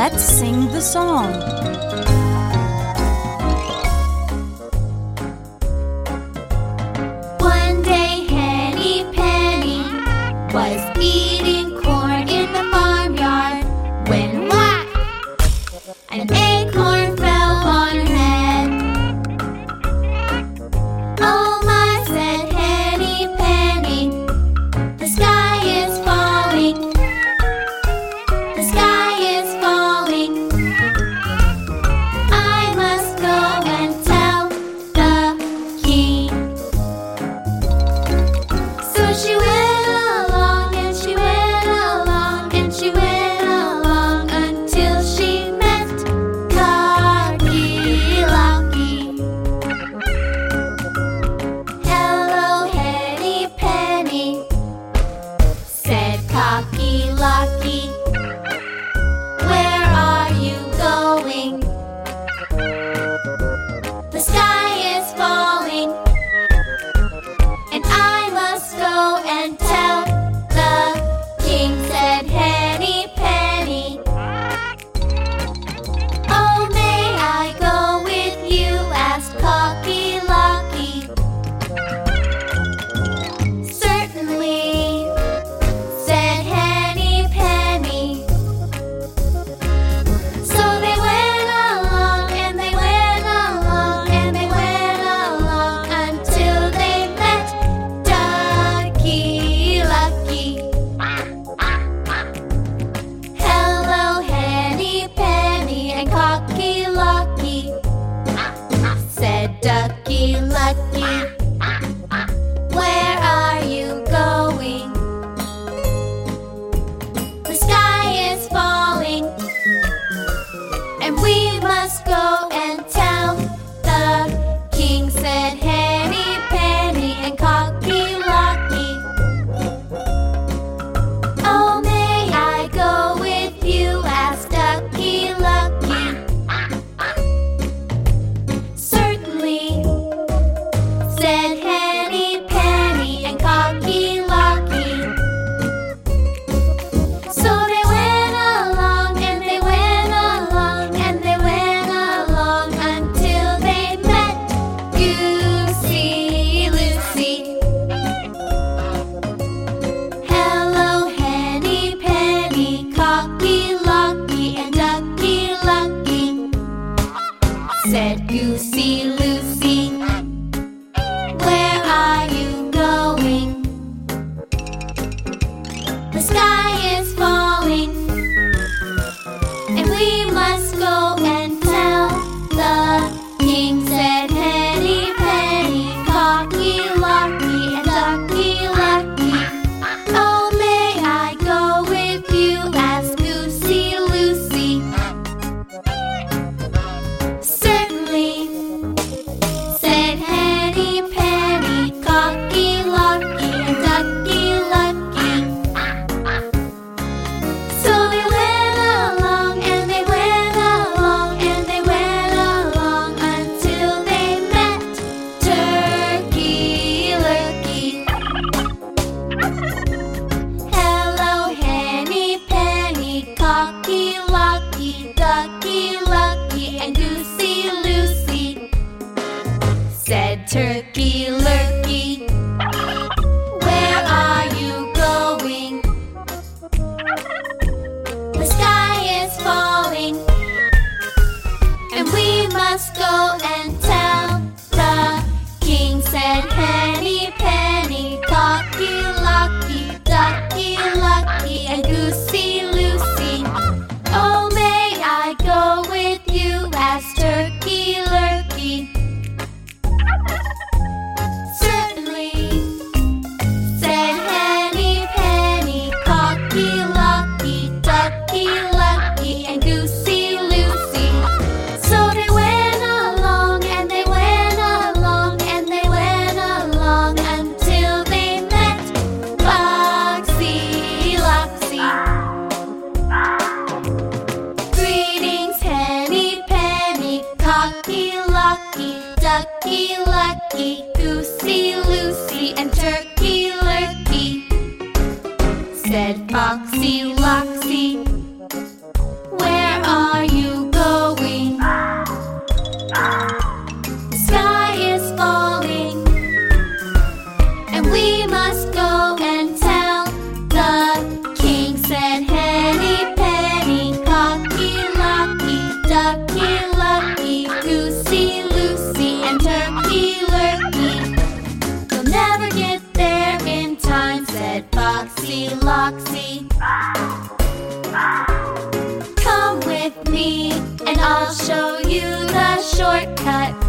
Let's sing the song. One day Henny Penny was eating lucky, lucky. Ducky, Goosey, Loosey, and Turkey Lurkey. Said Foxy Loxy. The shortcut.